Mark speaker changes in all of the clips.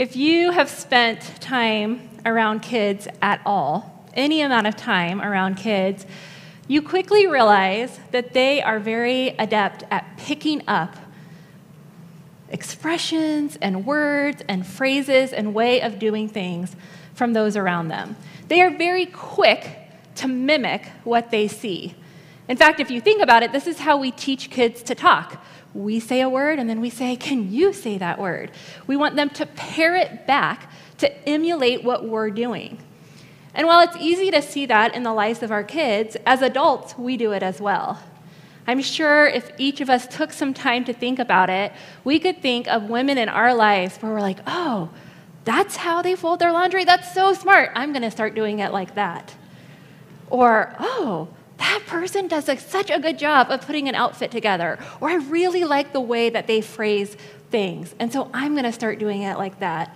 Speaker 1: If you have spent time around kids at all, any amount of time around kids, you quickly realize that they are very adept at picking up expressions and words and phrases and way of doing things from those around them. They are very quick to mimic what they see. In fact, if you think about it, this is how we teach kids to talk. We say a word and then we say, Can you say that word? We want them to parrot back to emulate what we're doing. And while it's easy to see that in the lives of our kids, as adults, we do it as well. I'm sure if each of us took some time to think about it, we could think of women in our lives where we're like, oh, that's how they fold their laundry? That's so smart. I'm going to start doing it like that. Or, oh, that person does a, such a good job of putting an outfit together. Or I really like the way that they phrase things. And so I'm going to start doing it like that.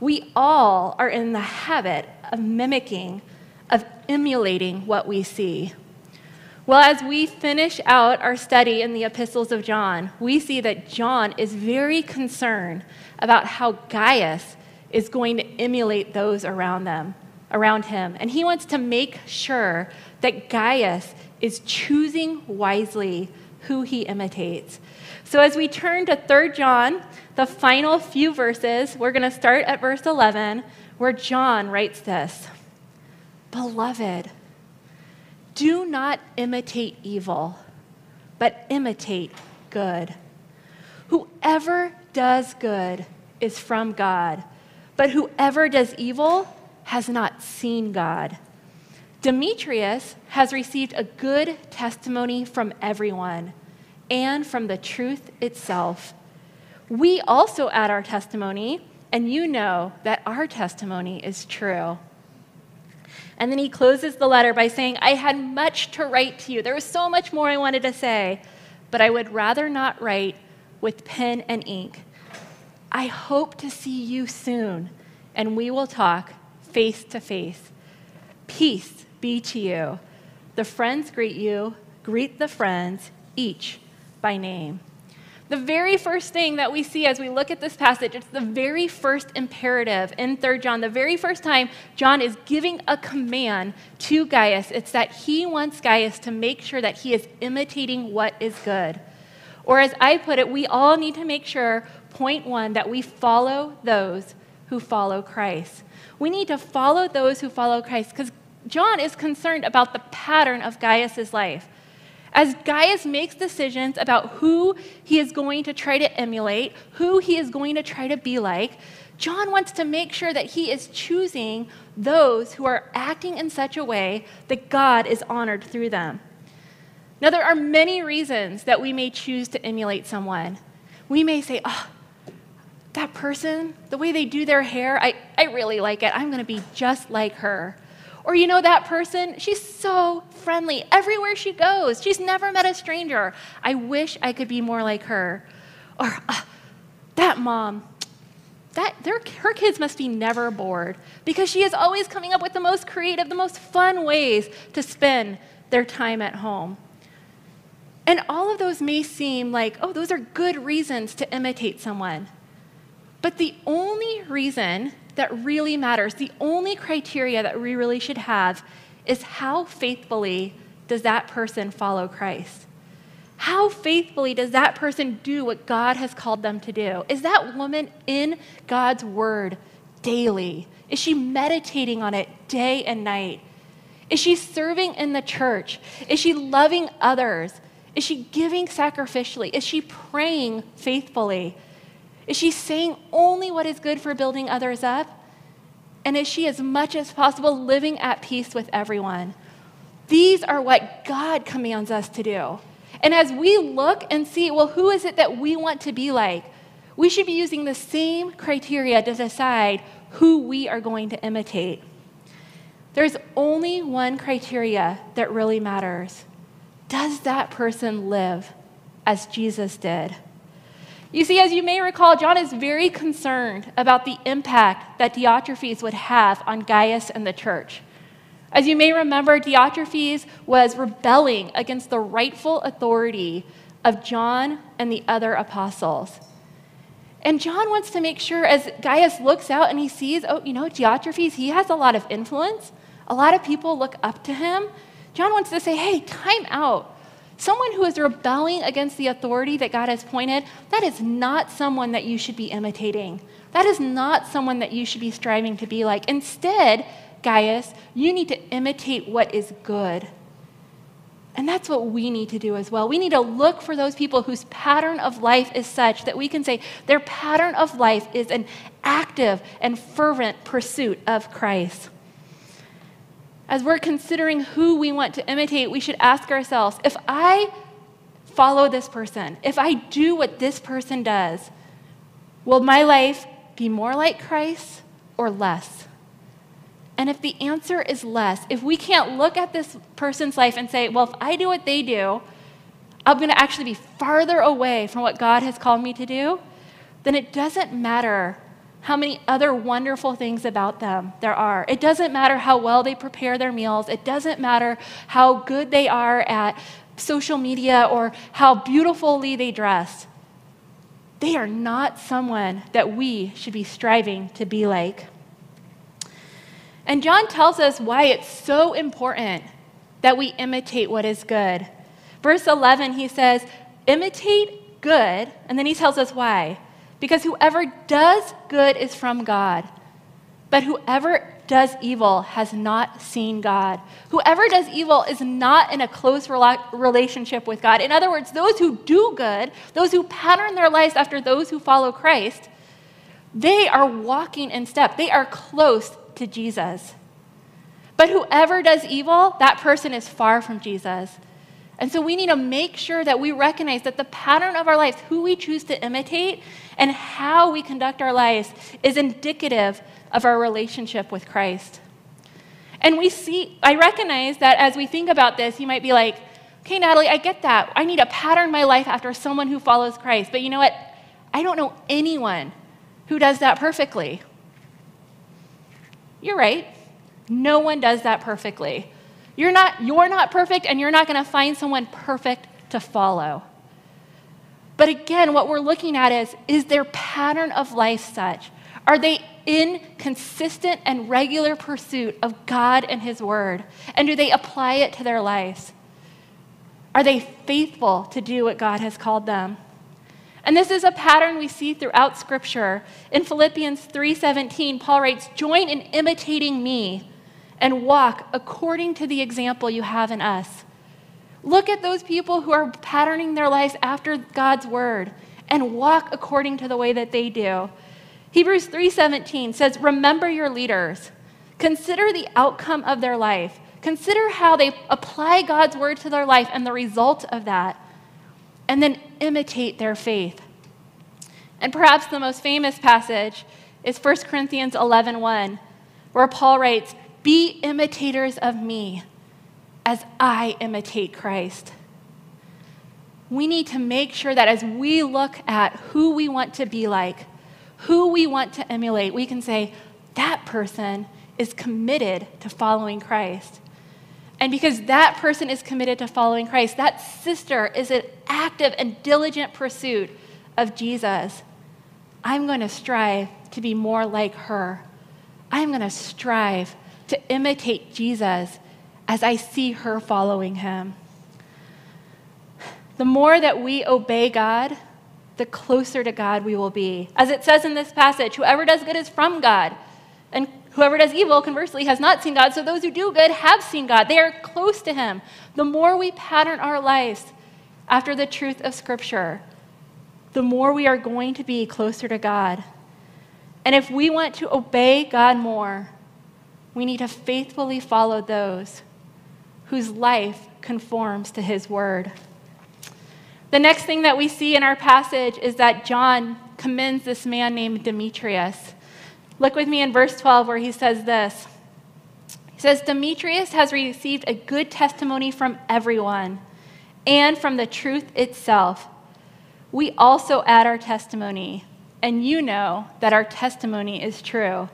Speaker 1: We all are in the habit of mimicking, of emulating what we see. Well, as we finish out our study in the epistles of John, we see that John is very concerned about how Gaius is going to emulate those around them, around him. And he wants to make sure that Gaius is choosing wisely who he imitates. So as we turn to 3 John, the final few verses, we're going to start at verse 11, where John writes this Beloved, do not imitate evil, but imitate good. Whoever does good is from God, but whoever does evil has not seen God. Demetrius has received a good testimony from everyone and from the truth itself. We also add our testimony, and you know that our testimony is true. And then he closes the letter by saying, I had much to write to you. There was so much more I wanted to say, but I would rather not write with pen and ink. I hope to see you soon, and we will talk face to face. Peace be to you. The friends greet you, greet the friends, each by name. The very first thing that we see as we look at this passage, it's the very first imperative in 3 John. The very first time John is giving a command to Gaius, it's that he wants Gaius to make sure that he is imitating what is good. Or as I put it, we all need to make sure, point one, that we follow those who follow Christ. We need to follow those who follow Christ because John is concerned about the pattern of Gaius's life. As Gaius makes decisions about who he is going to try to emulate, who he is going to try to be like, John wants to make sure that he is choosing those who are acting in such a way that God is honored through them. Now, there are many reasons that we may choose to emulate someone. We may say, oh, that person, the way they do their hair, I, I really like it. I'm going to be just like her. Or, you know, that person, she's so friendly everywhere she goes. She's never met a stranger. I wish I could be more like her. Or, uh, that mom, that, her kids must be never bored because she is always coming up with the most creative, the most fun ways to spend their time at home. And all of those may seem like, oh, those are good reasons to imitate someone. But the only reason that really matters, the only criteria that we really should have, is how faithfully does that person follow Christ? How faithfully does that person do what God has called them to do? Is that woman in God's word daily? Is she meditating on it day and night? Is she serving in the church? Is she loving others? Is she giving sacrificially? Is she praying faithfully? Is she saying only what is good for building others up? And is she, as much as possible, living at peace with everyone? These are what God commands us to do. And as we look and see, well, who is it that we want to be like? We should be using the same criteria to decide who we are going to imitate. There's only one criteria that really matters. Does that person live as Jesus did? You see, as you may recall, John is very concerned about the impact that Diotrephes would have on Gaius and the church. As you may remember, Diotrephes was rebelling against the rightful authority of John and the other apostles. And John wants to make sure, as Gaius looks out and he sees, oh, you know, Diotrephes, he has a lot of influence. A lot of people look up to him. John wants to say, hey, time out. Someone who is rebelling against the authority that God has pointed, that is not someone that you should be imitating. That is not someone that you should be striving to be like. Instead, Gaius, you need to imitate what is good. And that's what we need to do as well. We need to look for those people whose pattern of life is such that we can say their pattern of life is an active and fervent pursuit of Christ. As we're considering who we want to imitate, we should ask ourselves if I follow this person, if I do what this person does, will my life be more like Christ or less? And if the answer is less, if we can't look at this person's life and say, well, if I do what they do, I'm going to actually be farther away from what God has called me to do, then it doesn't matter how many other wonderful things about them there are. It doesn't matter how well they prepare their meals. It doesn't matter how good they are at social media or how beautifully they dress. They are not someone that we should be striving to be like. And John tells us why it's so important that we imitate what is good. Verse 11, he says, imitate good, and then he tells us why. Because whoever does good is from God, but whoever does evil has not seen God. Whoever does evil is not in a close relationship with God. In other words, those who do good, those who pattern their lives after those who follow Christ, they are walking in step. They are close to Jesus. But whoever does evil, that person is far from Jesus. And so we need to make sure that we recognize that the pattern of our lives, who we choose to imitate, and how we conduct our lives is indicative of our relationship with Christ. And we see, I recognize that as we think about this, you might be like, okay, Natalie, I get that. I need to pattern my life after someone who follows Christ. But you know what? I don't know anyone who does that perfectly. You're right. No one does that perfectly. You're not, you're not perfect, and you're not going to find someone perfect to follow. But again, what we're looking at is is their pattern of life such? Are they in consistent and regular pursuit of God and His Word? And do they apply it to their lives? Are they faithful to do what God has called them? And this is a pattern we see throughout scripture. In Philippians 3:17, Paul writes, "Join in imitating me and walk according to the example you have in us." Look at those people who are patterning their lives after God's word and walk according to the way that they do. Hebrews 3:17 says, "Remember your leaders. Consider the outcome of their life. Consider how they apply God's word to their life and the result of that." and then imitate their faith. And perhaps the most famous passage is 1 Corinthians 11:1, 1, where Paul writes, "Be imitators of me as I imitate Christ." We need to make sure that as we look at who we want to be like, who we want to emulate, we can say, that person is committed to following Christ. And because that person is committed to following Christ, that sister is an active and diligent pursuit of Jesus. I'm going to strive to be more like her. I'm going to strive to imitate Jesus as I see her following him. The more that we obey God, the closer to God we will be. As it says in this passage, whoever does good is from God, and Whoever does evil, conversely, has not seen God. So those who do good have seen God. They are close to Him. The more we pattern our lives after the truth of Scripture, the more we are going to be closer to God. And if we want to obey God more, we need to faithfully follow those whose life conforms to His Word. The next thing that we see in our passage is that John commends this man named Demetrius. Look with me in verse 12 where he says this. He says, Demetrius has received a good testimony from everyone and from the truth itself. We also add our testimony, and you know that our testimony is true.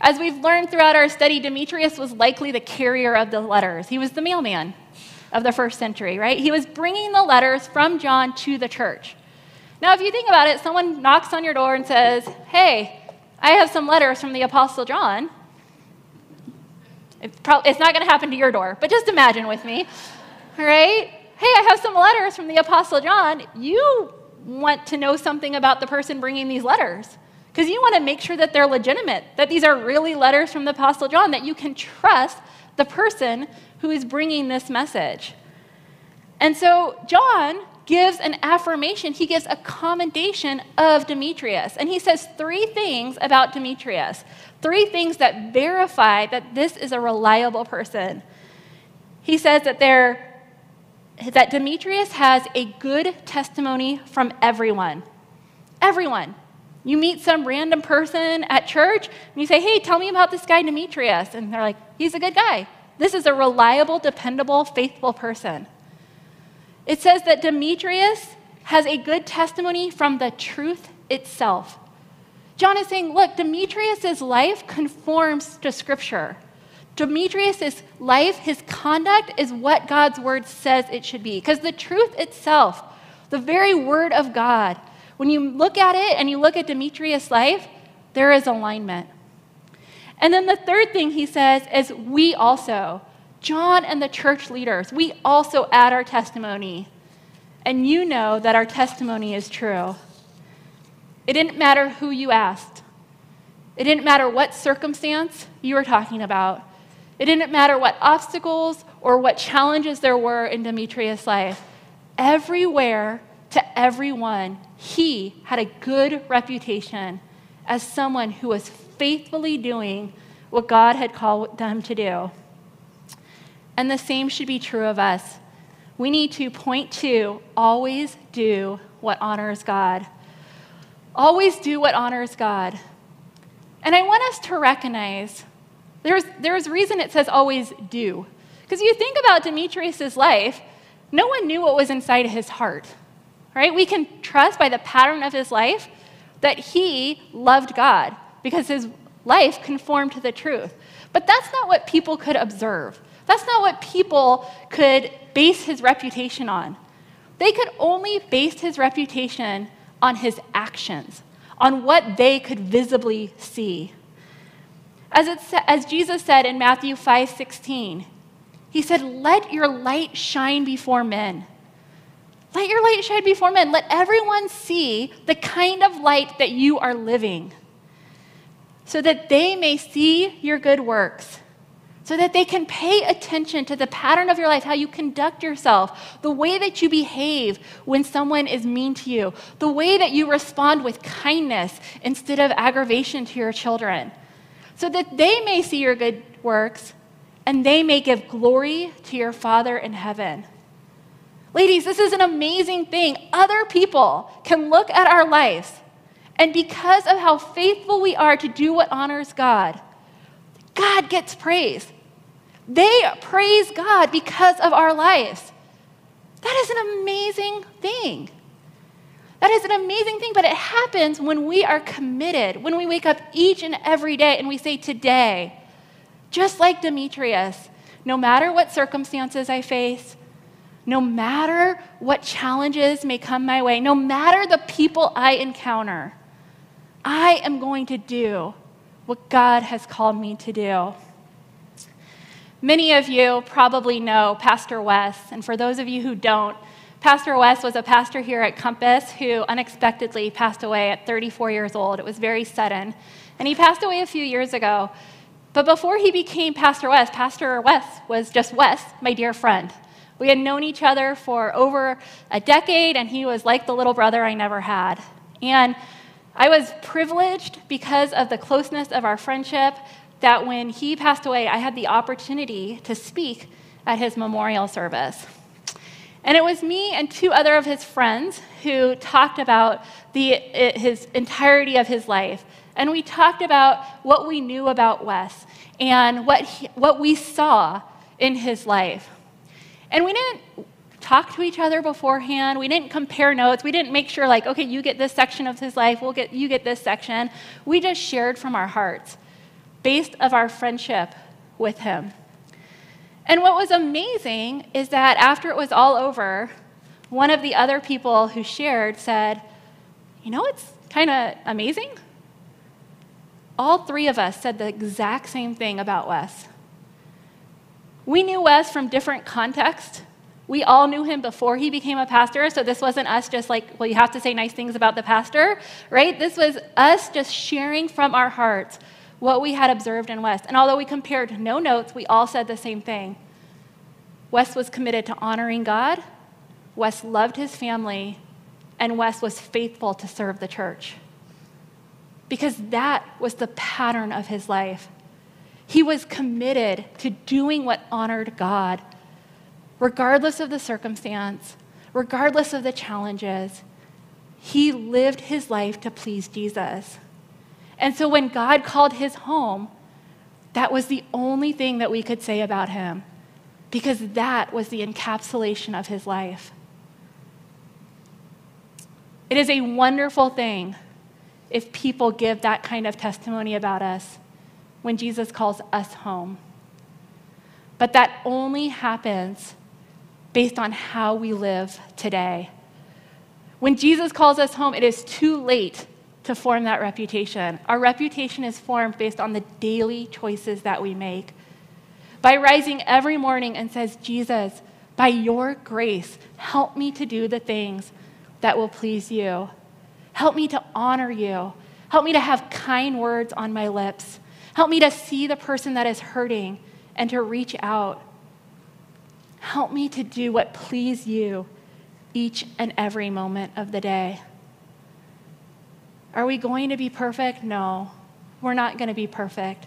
Speaker 1: As we've learned throughout our study, Demetrius was likely the carrier of the letters. He was the mailman of the first century, right? He was bringing the letters from John to the church. Now, if you think about it, someone knocks on your door and says, Hey, I have some letters from the Apostle John. It's, pro- it's not going to happen to your door, but just imagine with me. Right? Hey, I have some letters from the Apostle John. You want to know something about the person bringing these letters because you want to make sure that they're legitimate, that these are really letters from the Apostle John, that you can trust the person who is bringing this message. And so, John gives an affirmation, he gives a commendation of Demetrius. And he says three things about Demetrius, three things that verify that this is a reliable person. He says that, that Demetrius has a good testimony from everyone. Everyone. You meet some random person at church and you say, Hey, tell me about this guy, Demetrius. And they're like, He's a good guy. This is a reliable, dependable, faithful person. It says that Demetrius has a good testimony from the truth itself. John is saying, look, Demetrius' life conforms to Scripture. Demetrius' life, his conduct, is what God's word says it should be. Because the truth itself, the very word of God, when you look at it and you look at Demetrius' life, there is alignment. And then the third thing he says is, we also. John and the church leaders, we also add our testimony. And you know that our testimony is true. It didn't matter who you asked, it didn't matter what circumstance you were talking about, it didn't matter what obstacles or what challenges there were in Demetrius' life. Everywhere to everyone, he had a good reputation as someone who was faithfully doing what God had called them to do. And the same should be true of us. We need to point to always do what honors God. Always do what honors God. And I want us to recognize there's, there's reason it says always do. Because you think about Demetrius' life, no one knew what was inside his heart. Right? We can trust by the pattern of his life that he loved God because his life conformed to the truth. But that's not what people could observe. That's not what people could base his reputation on. They could only base his reputation on his actions, on what they could visibly see. As, it, as Jesus said in Matthew 5 16, he said, Let your light shine before men. Let your light shine before men. Let everyone see the kind of light that you are living, so that they may see your good works so that they can pay attention to the pattern of your life, how you conduct yourself, the way that you behave when someone is mean to you, the way that you respond with kindness instead of aggravation to your children, so that they may see your good works and they may give glory to your Father in heaven. Ladies, this is an amazing thing. Other people can look at our lives, and because of how faithful we are to do what honors God, God gets praise. They praise God because of our lives. That is an amazing thing. That is an amazing thing, but it happens when we are committed, when we wake up each and every day and we say, Today, just like Demetrius, no matter what circumstances I face, no matter what challenges may come my way, no matter the people I encounter, I am going to do what God has called me to do. Many of you probably know Pastor Wes, and for those of you who don't, Pastor Wes was a pastor here at Compass who unexpectedly passed away at 34 years old. It was very sudden. And he passed away a few years ago. But before he became Pastor Wes, Pastor Wes was just Wes, my dear friend. We had known each other for over a decade, and he was like the little brother I never had. And I was privileged because of the closeness of our friendship that when he passed away, I had the opportunity to speak at his memorial service. And it was me and two other of his friends who talked about the, his entirety of his life. And we talked about what we knew about Wes and what, he, what we saw in his life. And we didn't talk to each other beforehand. We didn't compare notes. We didn't make sure, like, okay, you get this section of his life, we'll get, you get this section. We just shared from our hearts based of our friendship with him. And what was amazing is that after it was all over, one of the other people who shared said, You know what's kind of amazing? All three of us said the exact same thing about Wes. We knew Wes from different contexts. We all knew him before he became a pastor, so this wasn't us just like, well, you have to say nice things about the pastor, right? This was us just sharing from our hearts what we had observed in Wes. And although we compared no notes, we all said the same thing. Wes was committed to honoring God, Wes loved his family, and Wes was faithful to serve the church. Because that was the pattern of his life. He was committed to doing what honored God, regardless of the circumstance, regardless of the challenges. He lived his life to please Jesus. And so when God called his home, that was the only thing that we could say about him, because that was the encapsulation of his life. It is a wonderful thing if people give that kind of testimony about us when Jesus calls us home. But that only happens based on how we live today. When Jesus calls us home, it is too late to form that reputation. Our reputation is formed based on the daily choices that we make. By rising every morning and says, Jesus, by your grace, help me to do the things that will please you. Help me to honor you. Help me to have kind words on my lips. Help me to see the person that is hurting and to reach out. Help me to do what please you each and every moment of the day. Are we going to be perfect? No, we're not going to be perfect.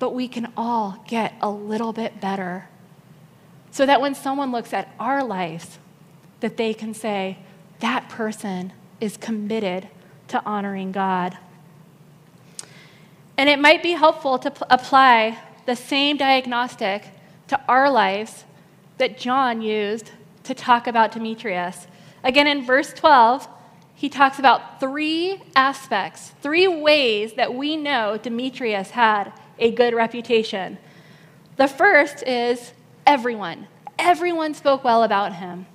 Speaker 1: But we can all get a little bit better so that when someone looks at our lives, that they can say, that person is committed to honoring God. And it might be helpful to p- apply the same diagnostic to our lives that John used to talk about Demetrius. Again, in verse 12, he talks about three aspects, three ways that we know Demetrius had a good reputation. The first is everyone. Everyone spoke well about him.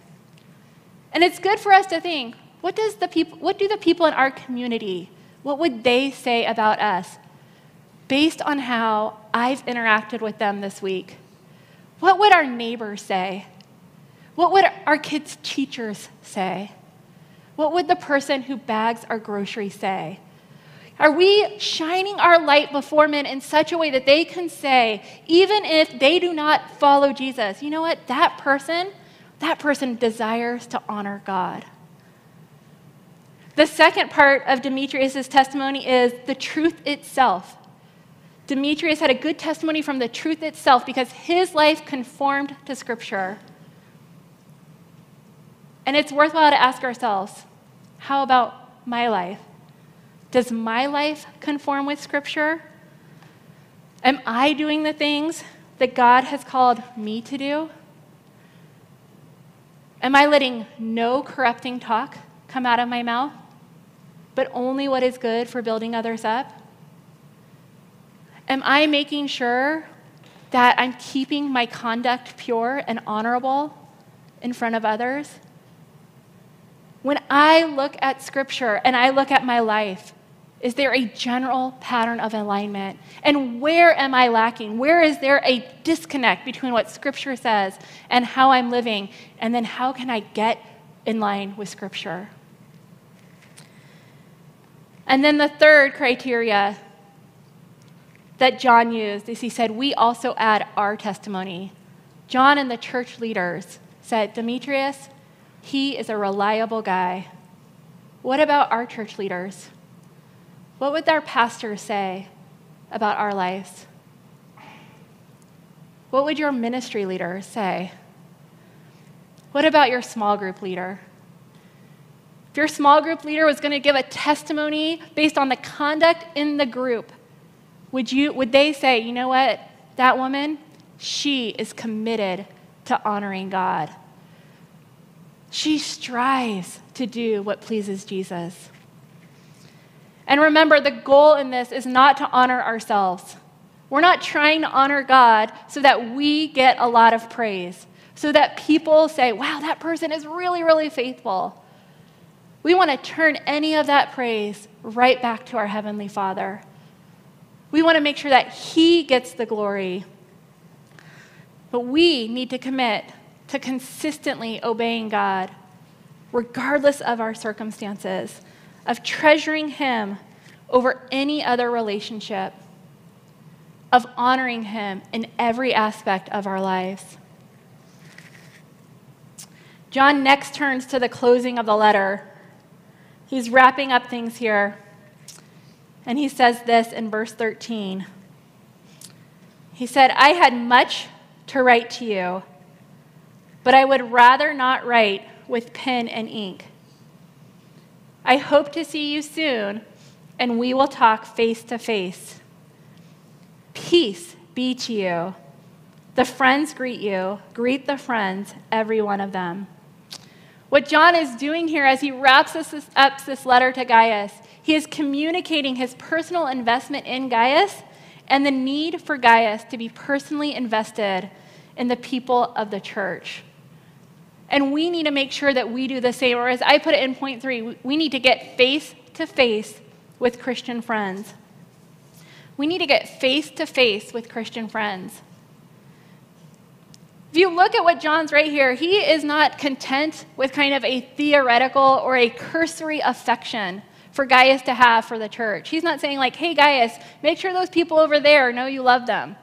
Speaker 1: And it's good for us to think what, does the people, what do the people in our community, what would they say about us based on how I've interacted with them this week? What would our neighbors say? What would our kids' teachers say? What would the person who bags our groceries say? Are we shining our light before men in such a way that they can say, even if they do not follow Jesus, you know what? That person that person desires to honor God. The second part of Demetrius' testimony is the truth itself. Demetrius had a good testimony from the truth itself because his life conformed to Scripture. And it's worthwhile to ask ourselves how about my life? Does my life conform with Scripture? Am I doing the things that God has called me to do? Am I letting no corrupting talk come out of my mouth, but only what is good for building others up? Am I making sure that I'm keeping my conduct pure and honorable in front of others? When I look at Scripture and I look at my life, is there a general pattern of alignment? And where am I lacking? Where is there a disconnect between what Scripture says and how I'm living? And then how can I get in line with Scripture? And then the third criteria that John used is he said, We also add our testimony. John and the church leaders said, Demetrius, he is a reliable guy. What about our church leaders? What would our pastor say about our lives? What would your ministry leader say? What about your small group leader? If your small group leader was going to give a testimony based on the conduct in the group, would, you, would they say, you know what, that woman, she is committed to honoring God? She strives to do what pleases Jesus. And remember, the goal in this is not to honor ourselves. We're not trying to honor God so that we get a lot of praise, so that people say, wow, that person is really, really faithful. We want to turn any of that praise right back to our Heavenly Father. We want to make sure that He gets the glory. But we need to commit to consistently obeying God, regardless of our circumstances, of treasuring Him over any other relationship, of honoring Him in every aspect of our lives. John next turns to the closing of the letter. He's wrapping up things here. And he says this in verse 13. He said, I had much to write to you, but I would rather not write with pen and ink. I hope to see you soon, and we will talk face to face. Peace be to you. The friends greet you. Greet the friends, every one of them. What John is doing here as he wraps this, up this letter to Gaius, he is communicating his personal investment in Gaius and the need for Gaius to be personally invested in the people of the church. And we need to make sure that we do the same. Or as I put it in point three, we need to get face to face with Christian friends. We need to get face to face with Christian friends. If you look at what John's right here, he is not content with kind of a theoretical or a cursory affection for Gaius to have for the church. He's not saying, like, hey, Gaius, make sure those people over there know you love them.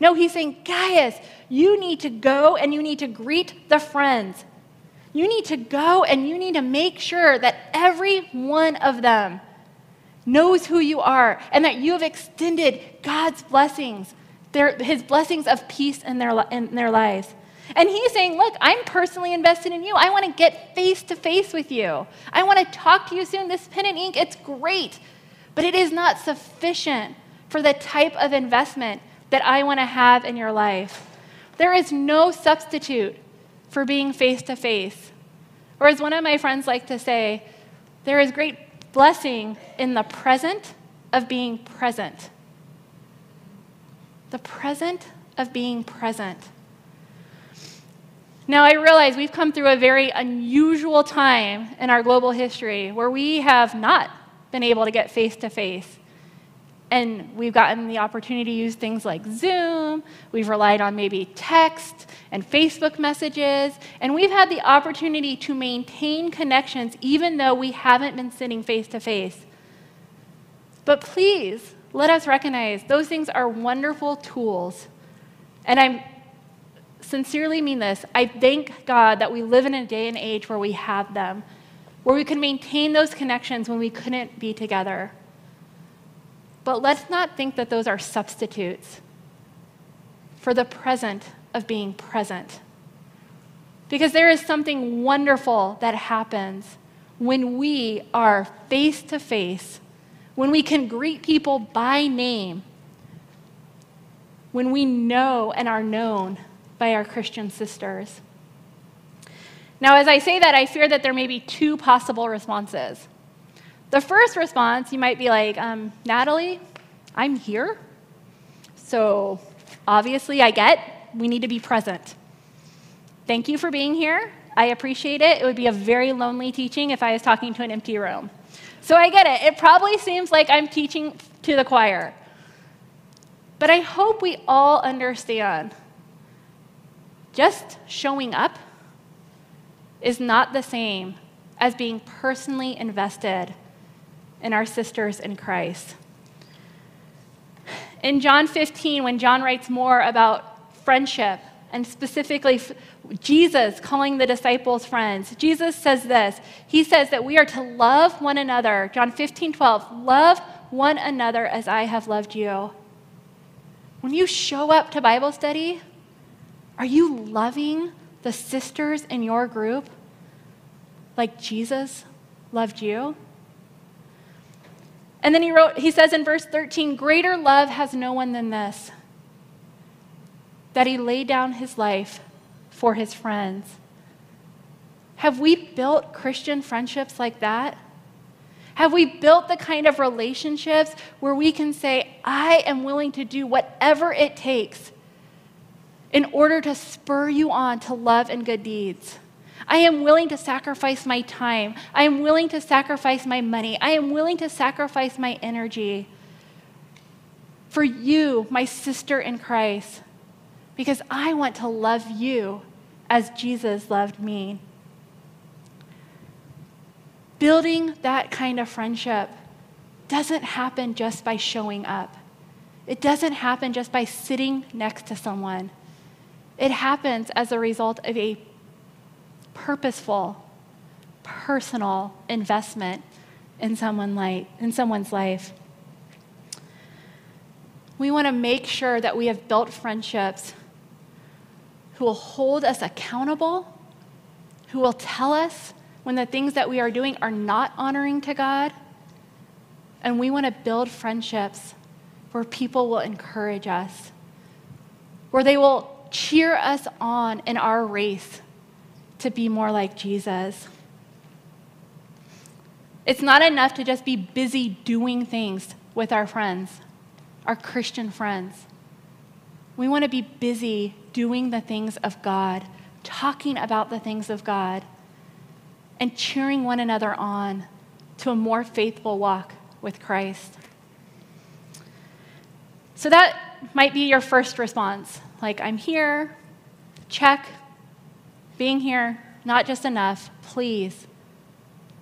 Speaker 1: No, he's saying, Gaius, you need to go and you need to greet the friends. You need to go and you need to make sure that every one of them knows who you are and that you have extended God's blessings their, his blessings of peace in their, in their lives. And he's saying, Look, I'm personally invested in you. I want to get face to face with you. I want to talk to you soon. This pen and ink, it's great, but it is not sufficient for the type of investment that I want to have in your life. There is no substitute for being face to face. Or, as one of my friends like to say, there is great blessing in the present of being present the present of being present. Now, I realize we've come through a very unusual time in our global history where we have not been able to get face to face. And we've gotten the opportunity to use things like Zoom, we've relied on maybe text and Facebook messages, and we've had the opportunity to maintain connections even though we haven't been sitting face to face. But please, let us recognize those things are wonderful tools. And I sincerely mean this. I thank God that we live in a day and age where we have them, where we can maintain those connections when we couldn't be together. But let's not think that those are substitutes for the present of being present. Because there is something wonderful that happens when we are face to face when we can greet people by name, when we know and are known by our Christian sisters. Now, as I say that, I fear that there may be two possible responses. The first response, you might be like, um, Natalie, I'm here. So obviously, I get we need to be present. Thank you for being here. I appreciate it. It would be a very lonely teaching if I was talking to an empty room. So I get it. It probably seems like I'm teaching to the choir. But I hope we all understand just showing up is not the same as being personally invested in our sisters in Christ. In John 15, when John writes more about friendship and specifically Jesus calling the disciples friends. Jesus says this. He says that we are to love one another. John 15, 12. Love one another as I have loved you. When you show up to Bible study, are you loving the sisters in your group like Jesus loved you? And then he wrote, he says in verse 13, greater love has no one than this, that he laid down his life for his friends. Have we built Christian friendships like that? Have we built the kind of relationships where we can say, I am willing to do whatever it takes in order to spur you on to love and good deeds? I am willing to sacrifice my time. I am willing to sacrifice my money. I am willing to sacrifice my energy for you, my sister in Christ, because I want to love you as Jesus loved me. Building that kind of friendship doesn't happen just by showing up. It doesn't happen just by sitting next to someone. It happens as a result of a purposeful, personal investment in, someone light, in someone's life. We want to make sure that we have built friendships who will hold us accountable, who will tell us when the things that we are doing are not honoring to God. And we want to build friendships where people will encourage us, where they will cheer us on in our race to be more like Jesus. It's not enough to just be busy doing things with our friends, our Christian friends. We want to be busy doing the things of God, talking about the things of God, and cheering one another on to a more faithful walk with Christ. So that might be your first response. Like, I'm here, check, being here, not just enough. Please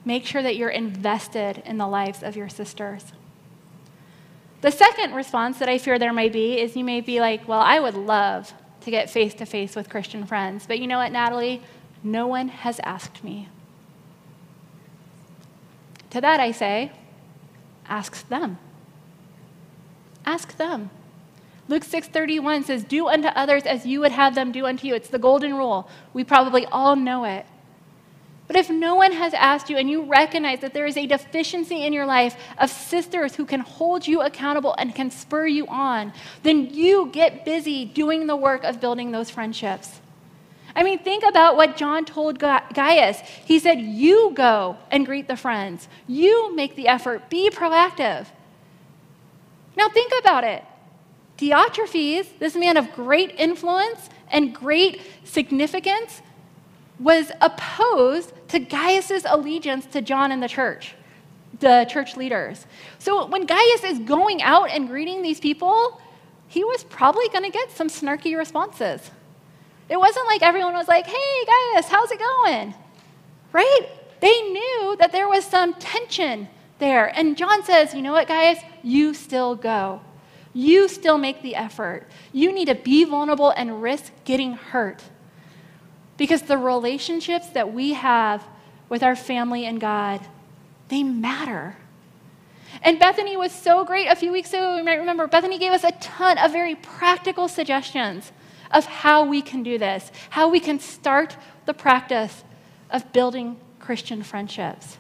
Speaker 1: make sure that you're invested in the lives of your sisters. The second response that I fear there might be is you may be like, well, I would love to get face to face with Christian friends, but you know what, Natalie? No one has asked me. To that I say, ask them. Ask them. Luke 6:31 says, "Do unto others as you would have them do unto you." It's the golden rule. We probably all know it. But if no one has asked you and you recognize that there is a deficiency in your life of sisters who can hold you accountable and can spur you on, then you get busy doing the work of building those friendships. I mean, think about what John told Gaius. He said, You go and greet the friends, you make the effort, be proactive. Now, think about it. Diotrephes, this man of great influence and great significance, was opposed to Gaius's allegiance to John and the church, the church leaders. So when Gaius is going out and greeting these people, he was probably going to get some snarky responses. It wasn't like everyone was like, hey, Gaius, how's it going? Right? They knew that there was some tension there. And John says, you know what, Gaius? You still go. You still make the effort. You need to be vulnerable and risk getting hurt. Because the relationships that we have with our family and God, they matter. And Bethany was so great a few weeks ago. You might remember, Bethany gave us a ton of very practical suggestions of how we can do this, how we can start the practice of building Christian friendships.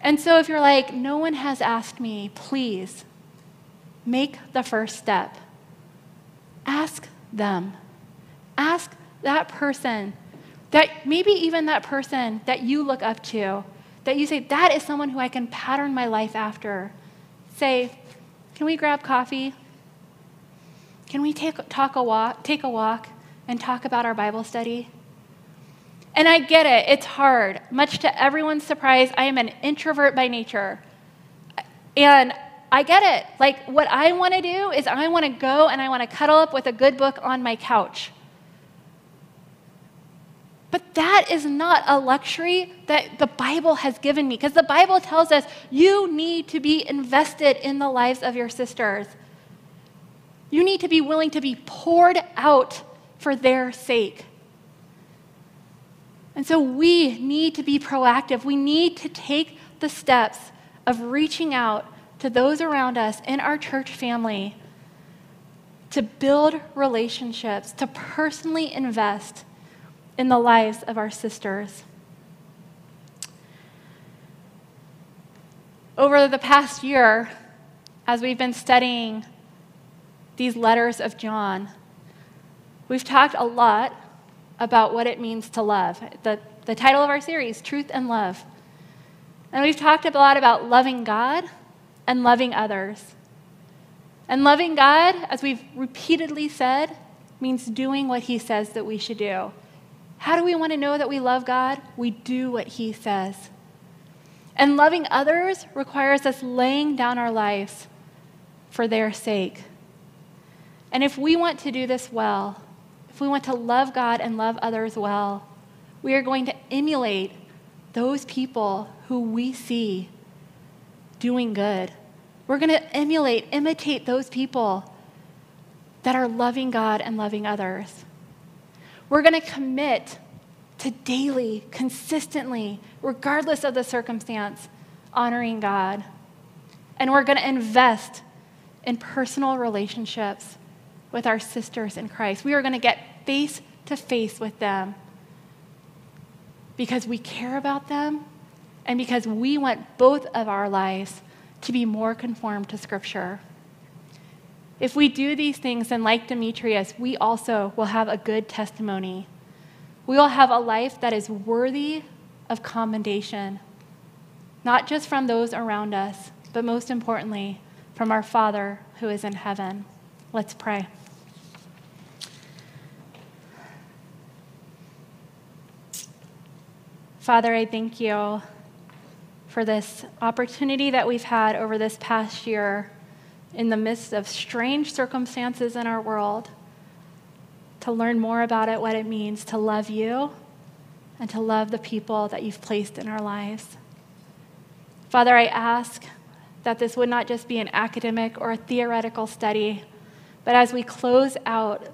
Speaker 1: And so, if you're like, no one has asked me, please make the first step. Ask them. Ask that person, that maybe even that person that you look up to, that you say, that is someone who I can pattern my life after. Say, can we grab coffee? Can we take, talk a walk, take a walk and talk about our Bible study? And I get it, it's hard. Much to everyone's surprise, I am an introvert by nature. And I get it. Like, what I want to do is I want to go and I want to cuddle up with a good book on my couch. But that is not a luxury that the Bible has given me because the Bible tells us you need to be invested in the lives of your sisters. You need to be willing to be poured out for their sake. And so we need to be proactive. We need to take the steps of reaching out to those around us in our church family to build relationships, to personally invest in the lives of our sisters. Over the past year, as we've been studying these letters of John, we've talked a lot about what it means to love. The, the title of our series, Truth and Love. And we've talked a lot about loving God and loving others. And loving God, as we've repeatedly said, means doing what He says that we should do. How do we want to know that we love God? We do what He says. And loving others requires us laying down our lives for their sake. And if we want to do this well, if we want to love God and love others well, we are going to emulate those people who we see doing good. We're going to emulate, imitate those people that are loving God and loving others. We're going to commit to daily, consistently, regardless of the circumstance, honoring God. And we're going to invest in personal relationships with our sisters in Christ. We are going to get face to face with them because we care about them and because we want both of our lives to be more conformed to Scripture. If we do these things, then like Demetrius, we also will have a good testimony. We will have a life that is worthy of commendation, not just from those around us, but most importantly, from our Father who is in heaven. Let's pray. Father, I thank you for this opportunity that we've had over this past year in the midst of strange circumstances in our world to learn more about it, what it means to love you and to love the people that you've placed in our lives. Father, I ask that this would not just be an academic or a theoretical study, but as we close out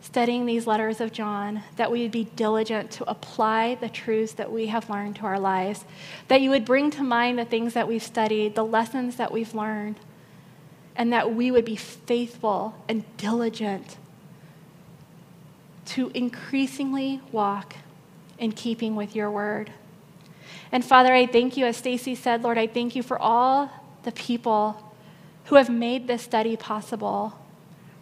Speaker 1: studying these letters of John, that we would be diligent to apply the truths that we have learned to our lives, that you would bring to mind the things that we've studied, the lessons that we've learned, and that we would be faithful and diligent to increasingly walk in keeping with your word. And Father, I thank you, as Stacy said, Lord, I thank you for all the people who have made this study possible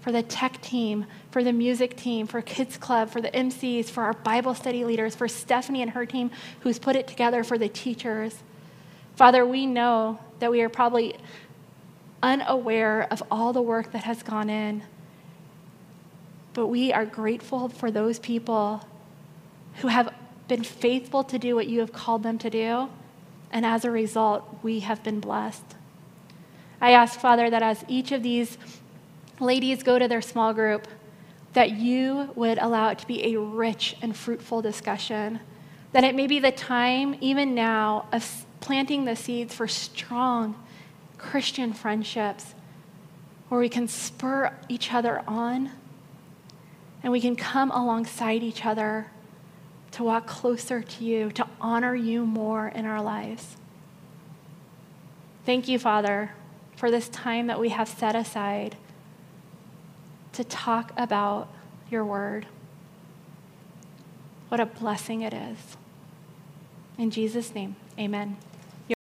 Speaker 1: for the tech team, for the music team, for Kids Club, for the MCs, for our Bible study leaders, for Stephanie and her team who's put it together, for the teachers. Father, we know that we are probably unaware of all the work that has gone in, but we are grateful for those people who have been faithful to do what you have called them to do, and as a result, we have been blessed. I ask, Father, that as each of these ladies go to their small group, that you would allow it to be a rich and fruitful discussion. That it may be the time, even now, of planting the seeds for strong Christian friendships where we can spur each other on and we can come alongside each other to walk closer to you, to honor you more in our lives. Thank you, Father, for this time that we have set aside to talk about your word. What a blessing it is. In Jesus' name, amen.